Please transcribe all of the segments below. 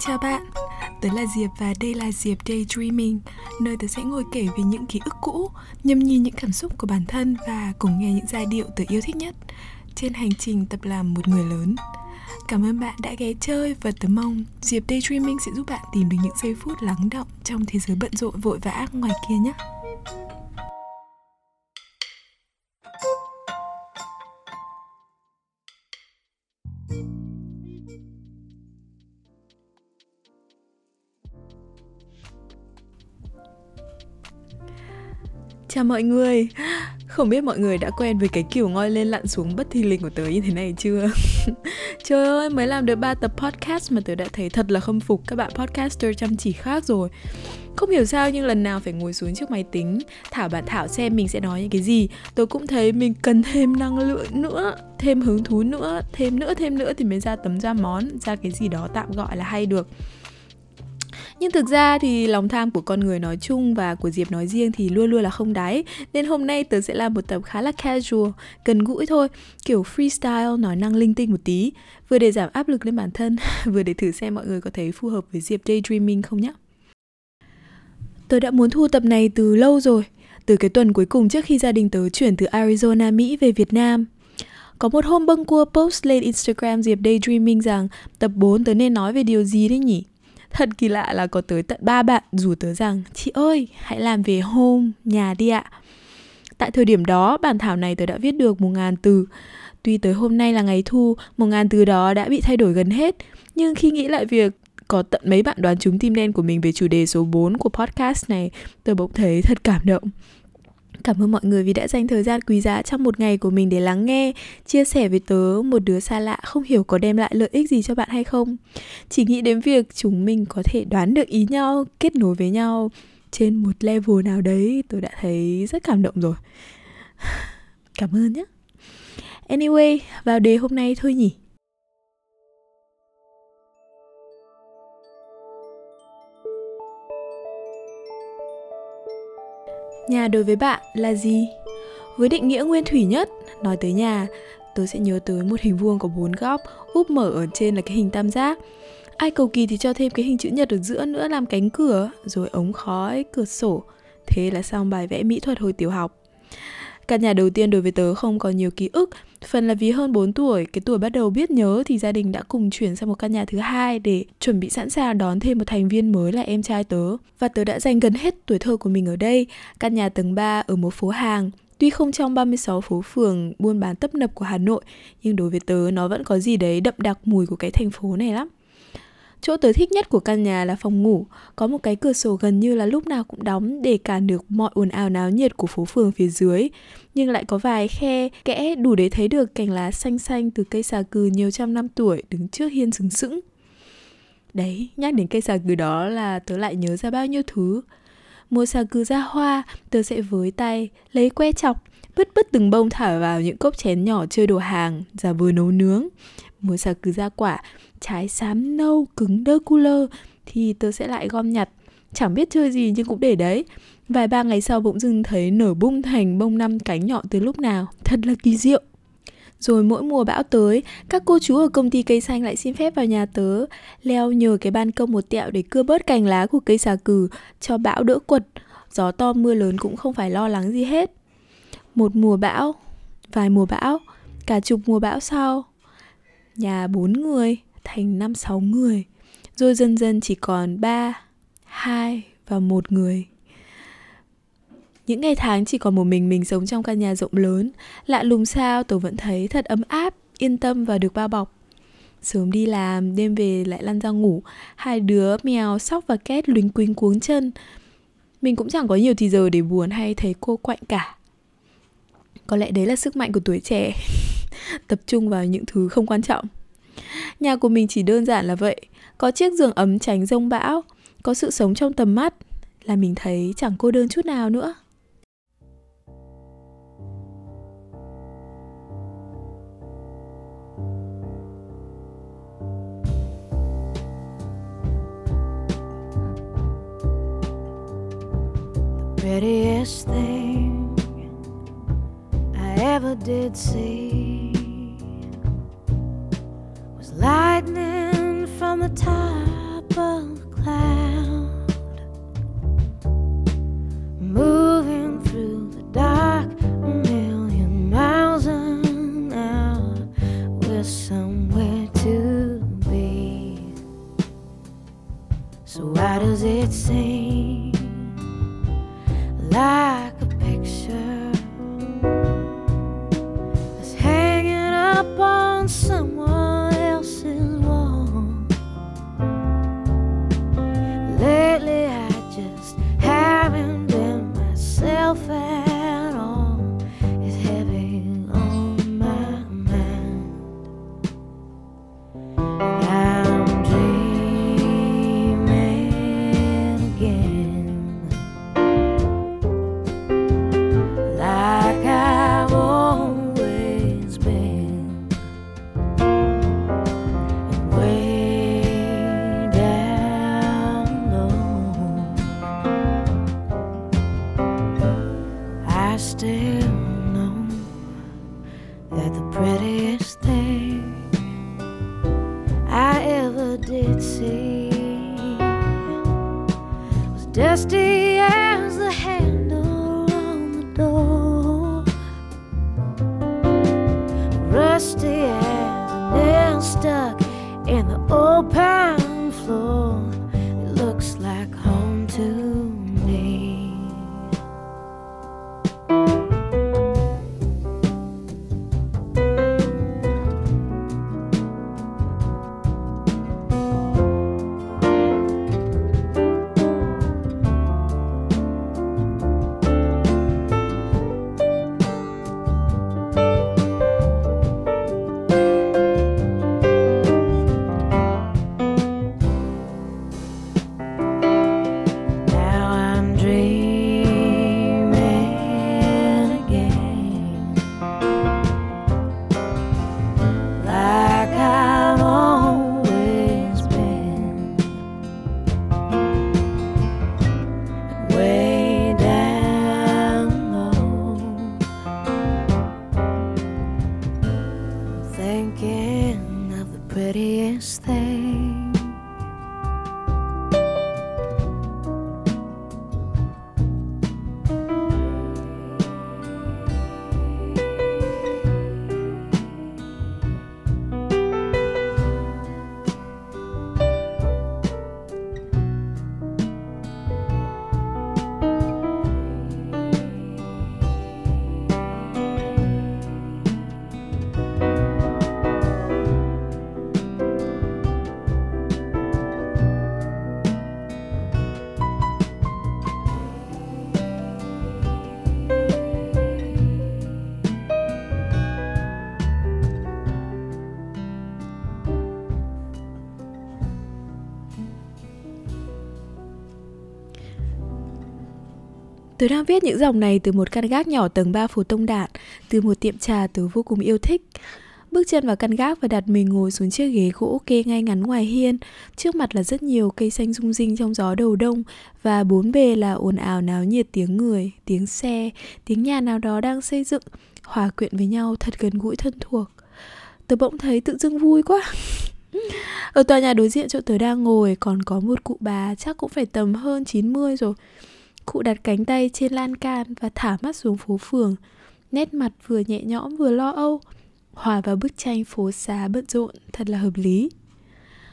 Chào bạn, tớ là Diệp và đây là Diệp Daydreaming Nơi tớ sẽ ngồi kể về những ký ức cũ, nhâm nhi những cảm xúc của bản thân và cùng nghe những giai điệu tớ yêu thích nhất Trên hành trình tập làm một người lớn. Cảm ơn bạn đã ghé chơi và tớ mong Diệp Daydreaming sẽ giúp bạn tìm được những giây phút lắng động trong thế giới bận rộn vội vã ngoài kia nhé. Chào mọi người. Không biết mọi người đã quen với cái kiểu ngoi lên lặn xuống bất thi lình của tớ như thế này chưa? Trời ơi, mới làm được 3 tập podcast mà tớ đã thấy thật là khâm phục. Các bạn podcaster chăm chỉ khác rồi. Không hiểu sao nhưng lần nào phải ngồi xuống trước máy tính, Thảo bản thảo xem mình sẽ nói những cái gì. Tôi cũng thấy mình cần thêm năng lượng nữa, Thêm hứng thú nữa, Thêm nữa thêm nữa thì mới ra tấm ra món, Ra cái gì đó tạm gọi là hay được nhưng thực ra thì lòng tham của con người nói chung và của Diệp nói riêng thì luôn luôn là không đáy. Nên hôm nay tớ sẽ làm một tập khá là casual, gần gũi thôi Kiểu freestyle, nói năng linh tinh một tí. Vừa để giảm áp lực lên bản thân Vừa để thử xem mọi người có thấy phù hợp với Diệp Daydreaming không nhé Tớ đã muốn thu tập này từ lâu rồi Từ cái tuần cuối cùng trước khi gia đình tớ chuyển từ Arizona, Mỹ về Việt Nam. Có một hôm bâng cua post lên Instagram Diệp Daydreaming rằng tập 4 tớ nên nói về điều gì đấy nhỉ? Thật kỳ lạ là có tới tận ba bạn rủ tớ rằng Chị ơi, hãy làm về home, nhà đi ạ Tại thời điểm đó, bản thảo này tớ đã viết được một ngàn từ Tuy tới hôm nay là ngày thu, một ngàn từ đó đã bị thay đổi gần hết Nhưng khi nghĩ lại việc có tận mấy bạn đoán trúng tim đen của mình về chủ đề số 4 của podcast này, tôi bỗng thấy thật cảm động. Cảm ơn mọi người vì đã dành thời gian quý giá trong một ngày của mình để lắng nghe, chia sẻ với tớ một đứa xa lạ không hiểu có đem lại lợi ích gì cho bạn hay không. Chỉ nghĩ đến việc chúng mình có thể đoán được ý nhau, kết nối với nhau trên một level nào đấy, tôi đã thấy rất cảm động rồi. Cảm ơn nhé. Anyway, vào đề hôm nay thôi nhỉ. Nhà đối với bạn là gì? Với định nghĩa nguyên thủy nhất, nói tới nhà, tôi sẽ nhớ tới một hình vuông có bốn góc, úp mở ở trên là cái hình tam giác. Ai cầu kỳ thì cho thêm cái hình chữ nhật ở giữa nữa làm cánh cửa, rồi ống khói, cửa sổ. Thế là xong bài vẽ mỹ thuật hồi tiểu học. Căn nhà đầu tiên đối với tớ không có nhiều ký ức, phần là vì hơn 4 tuổi, cái tuổi bắt đầu biết nhớ thì gia đình đã cùng chuyển sang một căn nhà thứ hai để chuẩn bị sẵn sàng đón thêm một thành viên mới là em trai tớ. Và tớ đã dành gần hết tuổi thơ của mình ở đây, căn nhà tầng 3 ở một phố hàng, Tuy không trong 36 phố phường buôn bán tấp nập của Hà Nội, nhưng đối với tớ nó vẫn có gì đấy đậm đặc mùi của cái thành phố này lắm. Chỗ tớ thích nhất của căn nhà là phòng ngủ, có một cái cửa sổ gần như là lúc nào cũng đóng để cản được mọi ồn ào náo nhiệt của phố phường phía dưới, nhưng lại có vài khe kẽ đủ để thấy được cành lá xanh xanh từ cây xà cừ nhiều trăm năm tuổi đứng trước hiên sừng sững. Đấy, nhắc đến cây xà cừ đó là tớ lại nhớ ra bao nhiêu thứ. Mùa xà cừ ra hoa, tớ sẽ với tay, lấy que chọc, bứt bứt từng bông thả vào những cốc chén nhỏ chơi đồ hàng, giả vừa nấu nướng. Mùa xà cừ ra quả, trái xám nâu cứng đơ cu lơ thì tớ sẽ lại gom nhặt chẳng biết chơi gì nhưng cũng để đấy vài ba ngày sau bỗng dưng thấy nở bung thành bông năm cánh nhọn từ lúc nào thật là kỳ diệu rồi mỗi mùa bão tới, các cô chú ở công ty cây xanh lại xin phép vào nhà tớ, leo nhờ cái ban công một tẹo để cưa bớt cành lá của cây xà cừ, cho bão đỡ quật. Gió to mưa lớn cũng không phải lo lắng gì hết. Một mùa bão, vài mùa bão, cả chục mùa bão sau. Nhà bốn người, thành 5-6 người. Rồi dần dần chỉ còn 3, 2 và một người. Những ngày tháng chỉ còn một mình mình sống trong căn nhà rộng lớn. Lạ lùng sao tôi vẫn thấy thật ấm áp, yên tâm và được bao bọc. Sớm đi làm, đêm về lại lăn ra ngủ. Hai đứa mèo, sóc và két lính quính cuống chân. Mình cũng chẳng có nhiều thì giờ để buồn hay thấy cô quạnh cả. Có lẽ đấy là sức mạnh của tuổi trẻ. Tập trung vào những thứ không quan trọng. Nhà của mình chỉ đơn giản là vậy. Có chiếc giường ấm tránh rông bão, Có sự sống trong tầm mắt Là mình thấy chẳng cô đơn chút nào nữa. Prettiest thing I ever did see. lightning from the top of the cloud, moving through the dark a million miles an hour. We're somewhere to be. So why does it seem like a picture that's hanging up on someone? Tớ đang viết những dòng này từ một căn gác nhỏ tầng 3 phố Tông Đạn, từ một tiệm trà tớ vô cùng yêu thích. Bước chân vào căn gác và đặt mình ngồi xuống chiếc ghế gỗ kê ngay ngắn ngoài hiên. Trước mặt là rất nhiều cây xanh rung rinh trong gió đầu đông và bốn bề là ồn ào náo nhiệt tiếng người, tiếng xe, tiếng nhà nào đó đang xây dựng, hòa quyện với nhau thật gần gũi thân thuộc. Tớ bỗng thấy tự dưng vui quá. Ở tòa nhà đối diện chỗ tớ đang ngồi còn có một cụ bà chắc cũng phải tầm hơn 90 rồi. Cụ đặt cánh tay trên lan can và thả mắt xuống phố phường Nét mặt vừa nhẹ nhõm vừa lo âu Hòa vào bức tranh phố xá bận rộn thật là hợp lý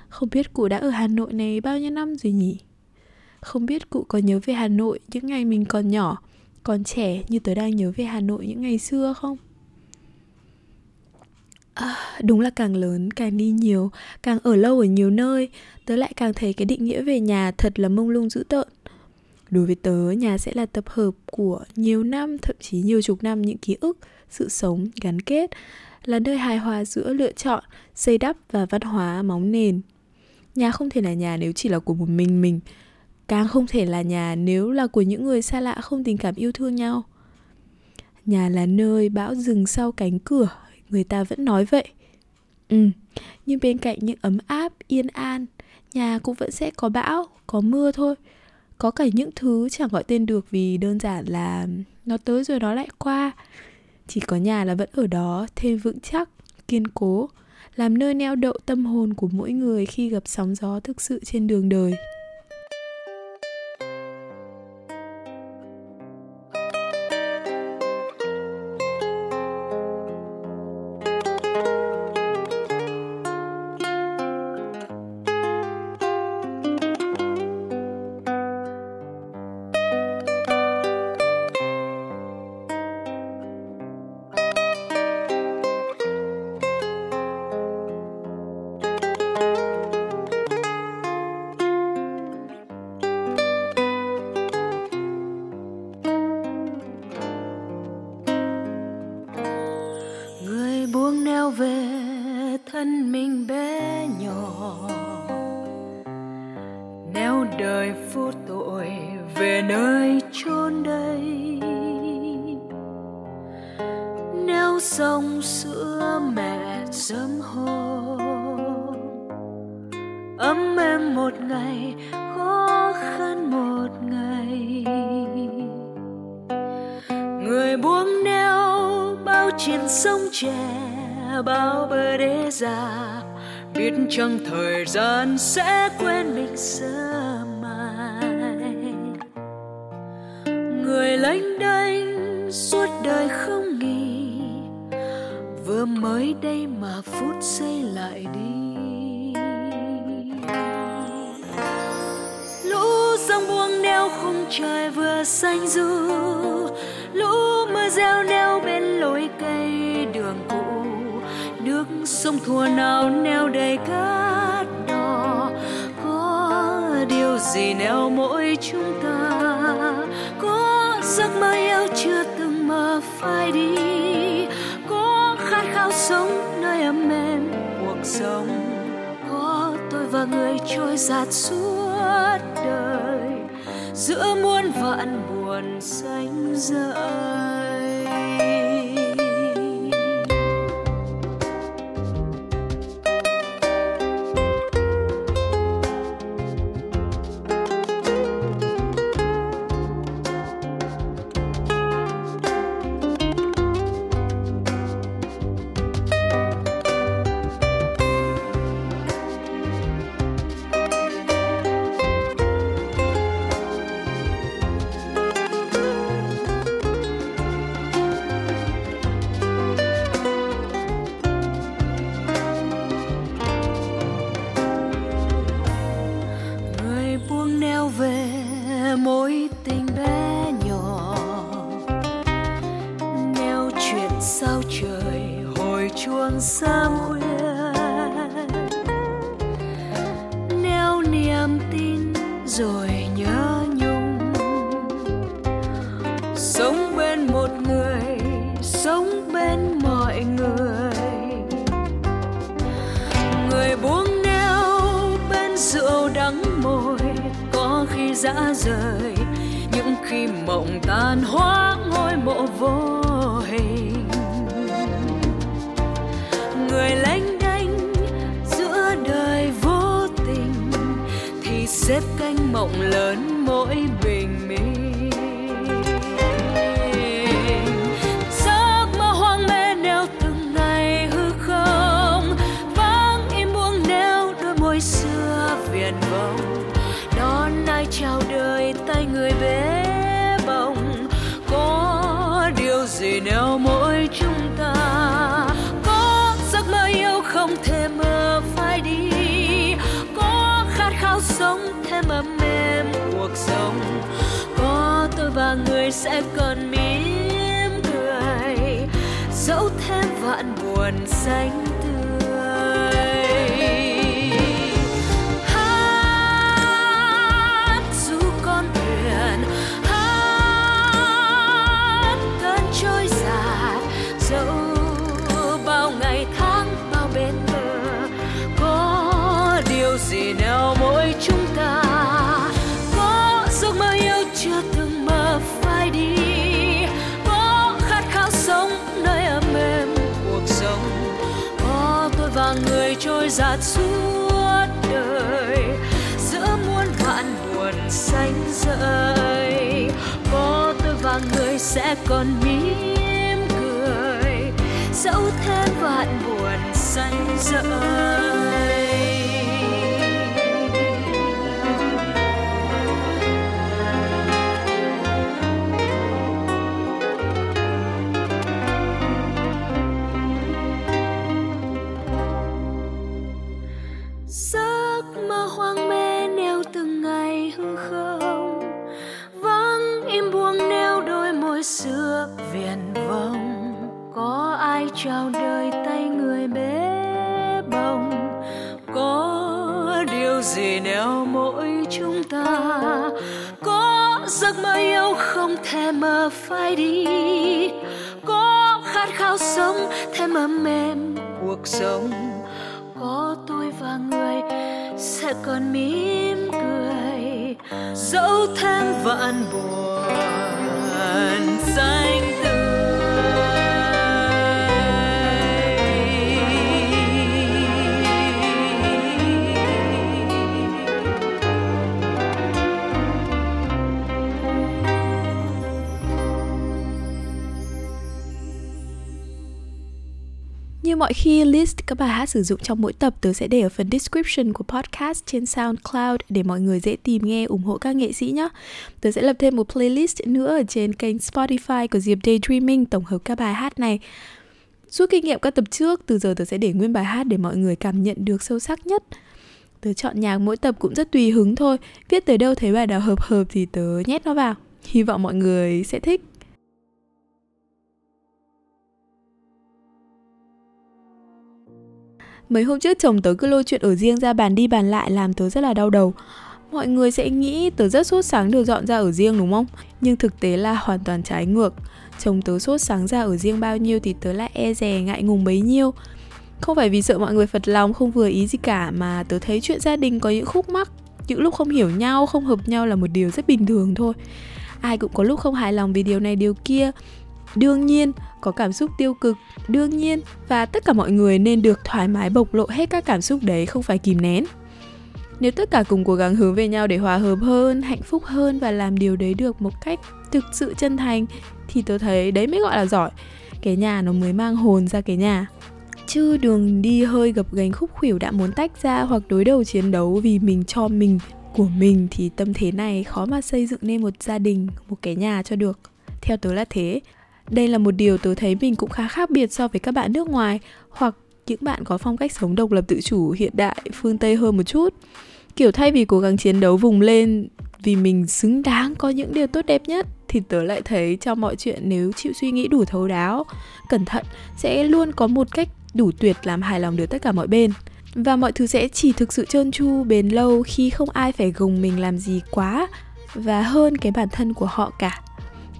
Không biết cụ đã ở Hà Nội này bao nhiêu năm rồi nhỉ? Không biết cụ có nhớ về Hà Nội những ngày mình còn nhỏ Còn trẻ như tớ đang nhớ về Hà Nội những ngày xưa không? À, đúng là càng lớn càng đi nhiều Càng ở lâu ở nhiều nơi Tớ lại càng thấy cái định nghĩa về nhà thật là mông lung dữ tợn Đối với tớ, nhà sẽ là tập hợp của nhiều năm, thậm chí nhiều chục năm những ký ức, sự sống, gắn kết, là nơi hài hòa giữa lựa chọn, xây đắp và văn hóa móng nền. Nhà không thể là nhà nếu chỉ là của một mình mình, càng không thể là nhà nếu là của những người xa lạ không tình cảm yêu thương nhau. Nhà là nơi bão rừng sau cánh cửa, người ta vẫn nói vậy. Ừ, nhưng bên cạnh những ấm áp, yên an, nhà cũng vẫn sẽ có bão, có mưa thôi có cả những thứ chẳng gọi tên được vì đơn giản là nó tới rồi nó lại qua. Chỉ có nhà là vẫn ở đó, thêm vững chắc, kiên cố, làm nơi neo đậu tâm hồn của mỗi người khi gặp sóng gió thực sự trên đường đời. Ấm em một ngày, khó khăn một ngày. Người buông neo bao chiến sông trẻ bao bờ đê già. Biết chăng thời gian sẽ quên mình sớm mai. Người lênh đênh suốt đời không nghỉ, vừa mới đây mà phút giây lại đi. Khung trời vừa xanh du. Lũ mưa reo neo bên lối cây đường cũ. Nước sông thua nào neo đầy cát đỏ. Có điều gì neo mỗi chúng ta? Có giấc mơ yêu chưa từng mơ phai đi. Có khát khao sống nơi ấm êm cuộc sống. Có tôi và người trôi giạt suốt đời giữa muôn vạn buồn xanh rơi mối tình bé nhỏ. Neo chuyện sao trời hồi chuông sớm khuya dã rời. Những khi mộng tan hóa ngôi mộ vô hình. Người lênh đênh giữa đời vô tình thì xếp canh mộng lớn mỗi bình điều mỗi chúng ta có giấc mơ yêu không thể mơ phai đi, có khát khao sống thêm ấm êm cuộc sống, có tôi và người sẽ còn mỉm cười, dẫu thêm vạn buồn xanh. Trôi giạt suốt đời, giữa muôn vạn buồn xanh rơi. Có tôi và người sẽ còn mỉm cười, dẫu thêm vạn buồn xanh rơi. Giấc mơ yêu không thể mơ phai đi. Có khát khao sống thêm ấm êm cuộc sống. Có tôi và người sẽ còn mỉm cười. Dẫu thêm vạn buồn xanh Như mọi khi, list các bài hát sử dụng trong mỗi tập tớ sẽ để ở phần description của podcast trên SoundCloud để mọi người dễ tìm nghe ủng hộ các nghệ sĩ nhé. Tớ sẽ lập thêm một playlist nữa ở trên kênh Spotify của Diệp Daydreaming tổng hợp các bài hát này. suốt kinh nghiệm các tập trước, từ giờ tớ sẽ để nguyên bài hát để mọi người cảm nhận được sâu sắc nhất. Tớ chọn nhạc mỗi tập cũng rất tùy hứng thôi, viết tới đâu thấy bài nào hợp hợp thì tớ nhét nó vào. Hy vọng mọi người sẽ thích. Mấy hôm trước chồng tớ cứ lôi chuyện ở riêng ra bàn đi bàn lại làm tớ rất là đau đầu. Mọi người sẽ nghĩ tớ rất sốt sáng được dọn ra ở riêng đúng không? Nhưng thực tế là hoàn toàn trái ngược. Chồng tớ sốt sáng ra ở riêng bao nhiêu thì tớ lại e dè ngại ngùng bấy nhiêu. Không phải vì sợ mọi người phật lòng không vừa ý gì cả Mà tớ thấy chuyện gia đình có những khúc mắc Những lúc không hiểu nhau, không hợp nhau là một điều rất bình thường thôi. Ai cũng có lúc không hài lòng vì điều này điều kia đương nhiên, có cảm xúc tiêu cực, đương nhiên, và tất cả mọi người nên được thoải mái bộc lộ hết các cảm xúc đấy, không phải kìm nén. Nếu tất cả cùng cố gắng hướng về nhau để hòa hợp hơn, hạnh phúc hơn và làm điều đấy được một cách thực sự chân thành, thì tôi thấy đấy mới gọi là giỏi. Cái nhà nó mới mang hồn ra cái nhà. Chứ đường đi hơi gập gánh khúc khuỷu đã muốn tách ra hoặc đối đầu chiến đấu vì mình cho mình, của mình, thì tâm thế này khó mà xây dựng nên một gia đình, một cái nhà cho được. Theo tớ là thế đây là một điều tớ thấy mình cũng khá khác biệt so với các bạn nước ngoài hoặc những bạn có phong cách sống độc lập tự chủ hiện đại phương Tây hơn một chút. Kiểu thay vì cố gắng chiến đấu vùng lên vì mình xứng đáng có những điều tốt đẹp nhất thì tớ lại thấy trong mọi chuyện nếu chịu suy nghĩ đủ thấu đáo, cẩn thận sẽ luôn có một cách đủ tuyệt làm hài lòng được tất cả mọi bên. Và mọi thứ sẽ chỉ thực sự trơn tru bền lâu khi không ai phải gồng mình làm gì quá và hơn cái bản thân của họ cả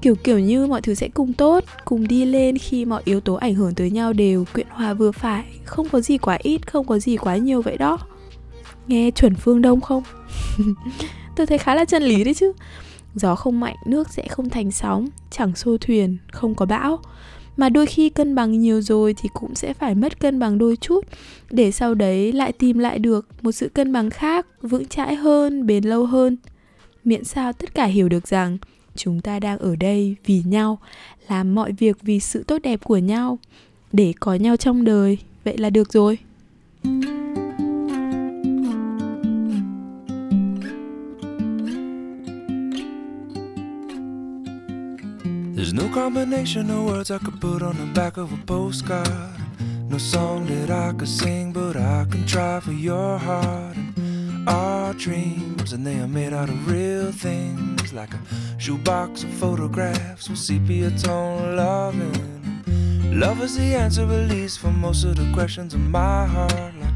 kiểu kiểu như mọi thứ sẽ cùng tốt, cùng đi lên khi mọi yếu tố ảnh hưởng tới nhau đều quyện hòa vừa phải. Không có gì quá ít, không có gì quá nhiều vậy đó. Nghe chuẩn phương đông không? Tôi thấy khá là chân lý đấy chứ. Gió không mạnh, nước sẽ không thành sóng, chẳng xô thuyền, không có bão. Mà đôi khi cân bằng nhiều rồi thì cũng sẽ phải mất cân bằng đôi chút. Để sau đấy lại tìm lại được một sự cân bằng khác, vững chãi hơn, bền lâu hơn. Miễn sao tất cả hiểu được rằng chúng ta đang ở đây vì nhau làm mọi việc vì sự tốt đẹp của nhau để có nhau trong đời vậy là được rồi There's no combination of words I could put on the back of a postcard. No song that I could sing, but I can try for your heart. And Our dreams, and they are made out of real things, like a shoebox of photographs with sepia tone loving. Love is the answer, at least, for most of the questions in my heart. Like,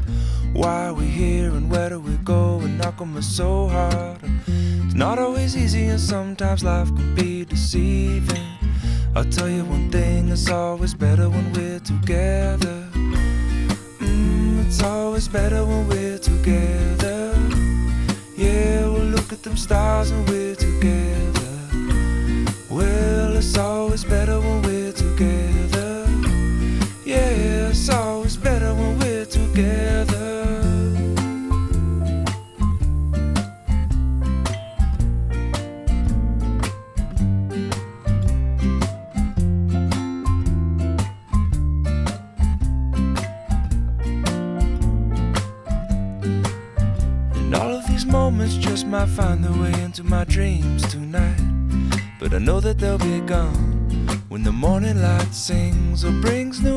why are we here and where do we go? And knock on us so hard. It's not always easy, and sometimes life can be deceiving. I'll tell you one thing, it's always better when we're together. Mm, it's always better when we're together. Yeah, we'll look at them stars and we're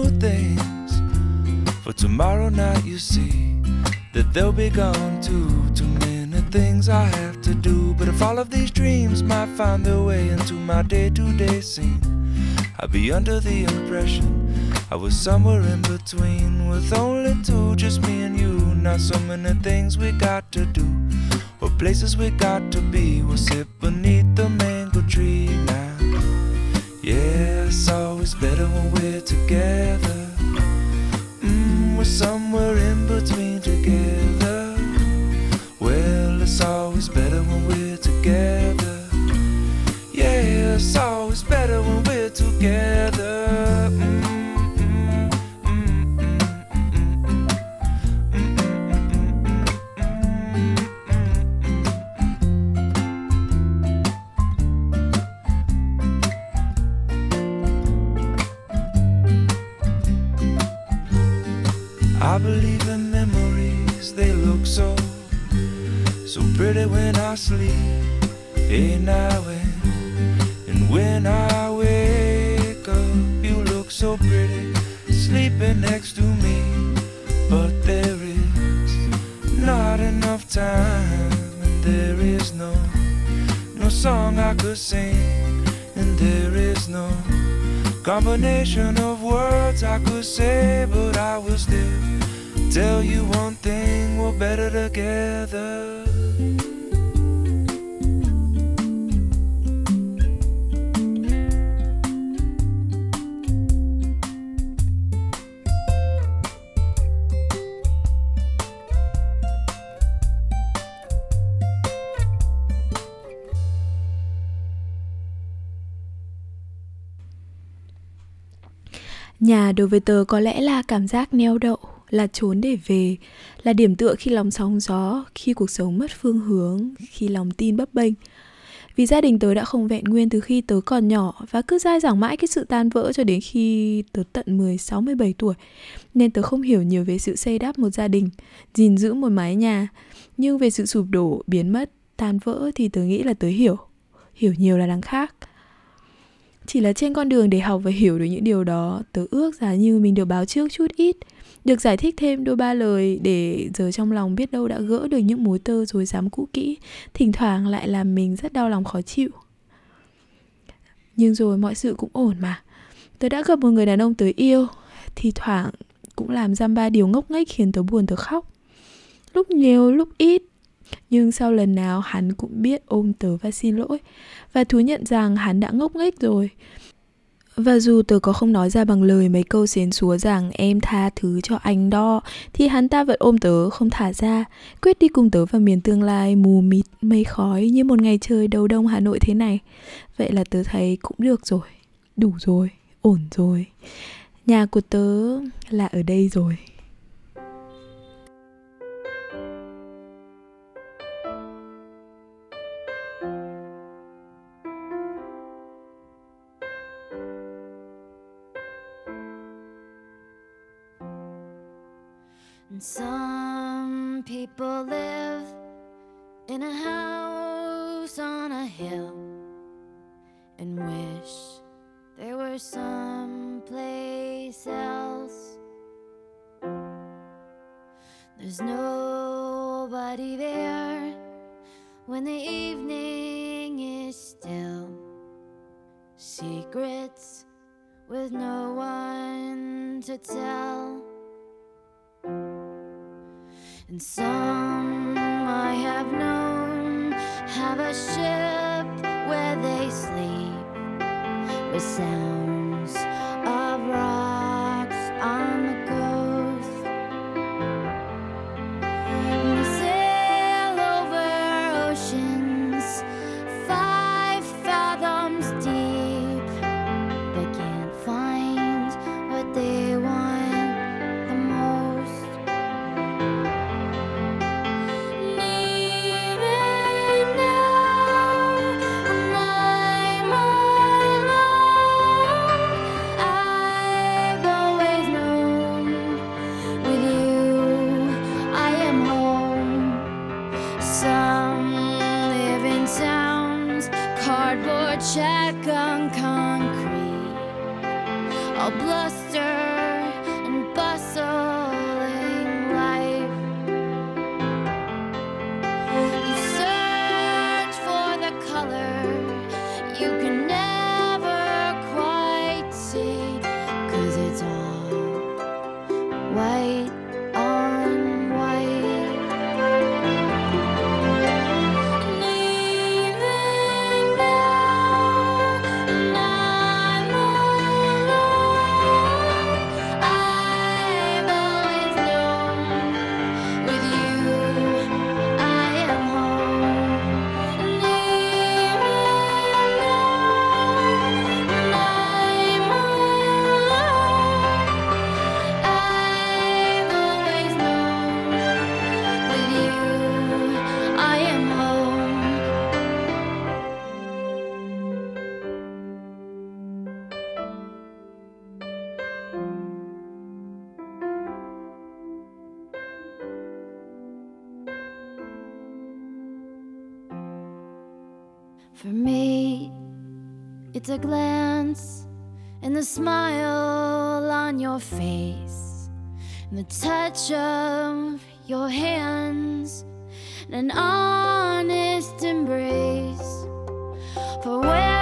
things. For tomorrow night, you see that they'll be gone too. Too many things I have to do. But if all of these dreams might find their way into my day to day scene, I'd be under the impression I was somewhere in between with only two, just me and you. Not so many things we got to do or places we got to be. We'll sit beneath the mango tree now. It's always better when we're together. Mm, we're somewhere in between together. Well, it's always better when we're together. Yeah, I believe in memories, they look so, so pretty when I sleep. Hey, now and, and when I wake up, you look so pretty, sleeping next to me. But there is not enough time, and there is no, no song I could sing, and there is no combination of words I could say, but I will still tell you one thing we're better together. Nhà đối với tớ có lẽ là cảm giác neo đậu, là trốn để về, là điểm tựa khi lòng sóng gió, khi cuộc sống mất phương hướng, khi lòng tin bấp bênh. Vì gia đình tớ đã không vẹn nguyên từ khi tớ còn nhỏ và cứ dai dẳng mãi cái sự tan vỡ cho đến khi tớ tận 16, 17 tuổi. Nên tớ không hiểu nhiều về sự xây đắp một gia đình, gìn giữ một mái nhà. Nhưng về sự sụp đổ, biến mất, tan vỡ thì tớ nghĩ là tớ hiểu. Hiểu nhiều là đằng khác. Chỉ là trên con đường để học và hiểu được những điều đó, tớ ước giá như mình được báo trước chút ít, được giải thích thêm đôi ba lời để giờ trong lòng biết đâu đã gỡ được những mối tơ rồi dám cũ kỹ, thỉnh thoảng lại làm mình rất đau lòng khó chịu. Nhưng rồi mọi sự cũng ổn mà. Tớ đã gặp một người đàn ông tớ yêu, thì thoảng cũng làm giam ba điều ngốc nghếch khiến tớ buồn tớ khóc. Lúc nhiều, lúc ít, nhưng sau lần nào hắn cũng biết ôm tớ và xin lỗi Và thú nhận rằng hắn đã ngốc nghếch rồi và dù tớ có không nói ra bằng lời mấy câu xến xúa rằng em tha thứ cho anh đó Thì hắn ta vẫn ôm tớ không thả ra Quyết đi cùng tớ vào miền tương lai mù mịt mây khói như một ngày trời đầu đông Hà Nội thế này. Vậy là tớ thấy cũng được rồi, đủ rồi, ổn rồi. Nhà của tớ là ở đây rồi. And wish there were someplace else. There's nobody there when the evening is still. Secrets with no one to tell. And some I have known have a ship where they sleep a sound. It's a glance and the smile on your face, and the touch of your hands, and an honest embrace. For where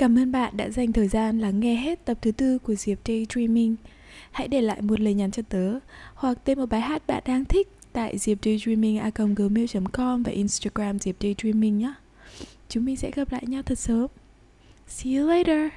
Cảm ơn bạn đã dành thời gian lắng nghe hết tập thứ tư của Diệp Daydreaming. Hãy để lại một lời nhắn cho tớ, hoặc tên một bài hát bạn đang thích tại diệp.daydreaming@gmail.com và Instagram Diệp Daydreaming nhé. Chúng mình sẽ gặp lại nhau thật sớm. See you later.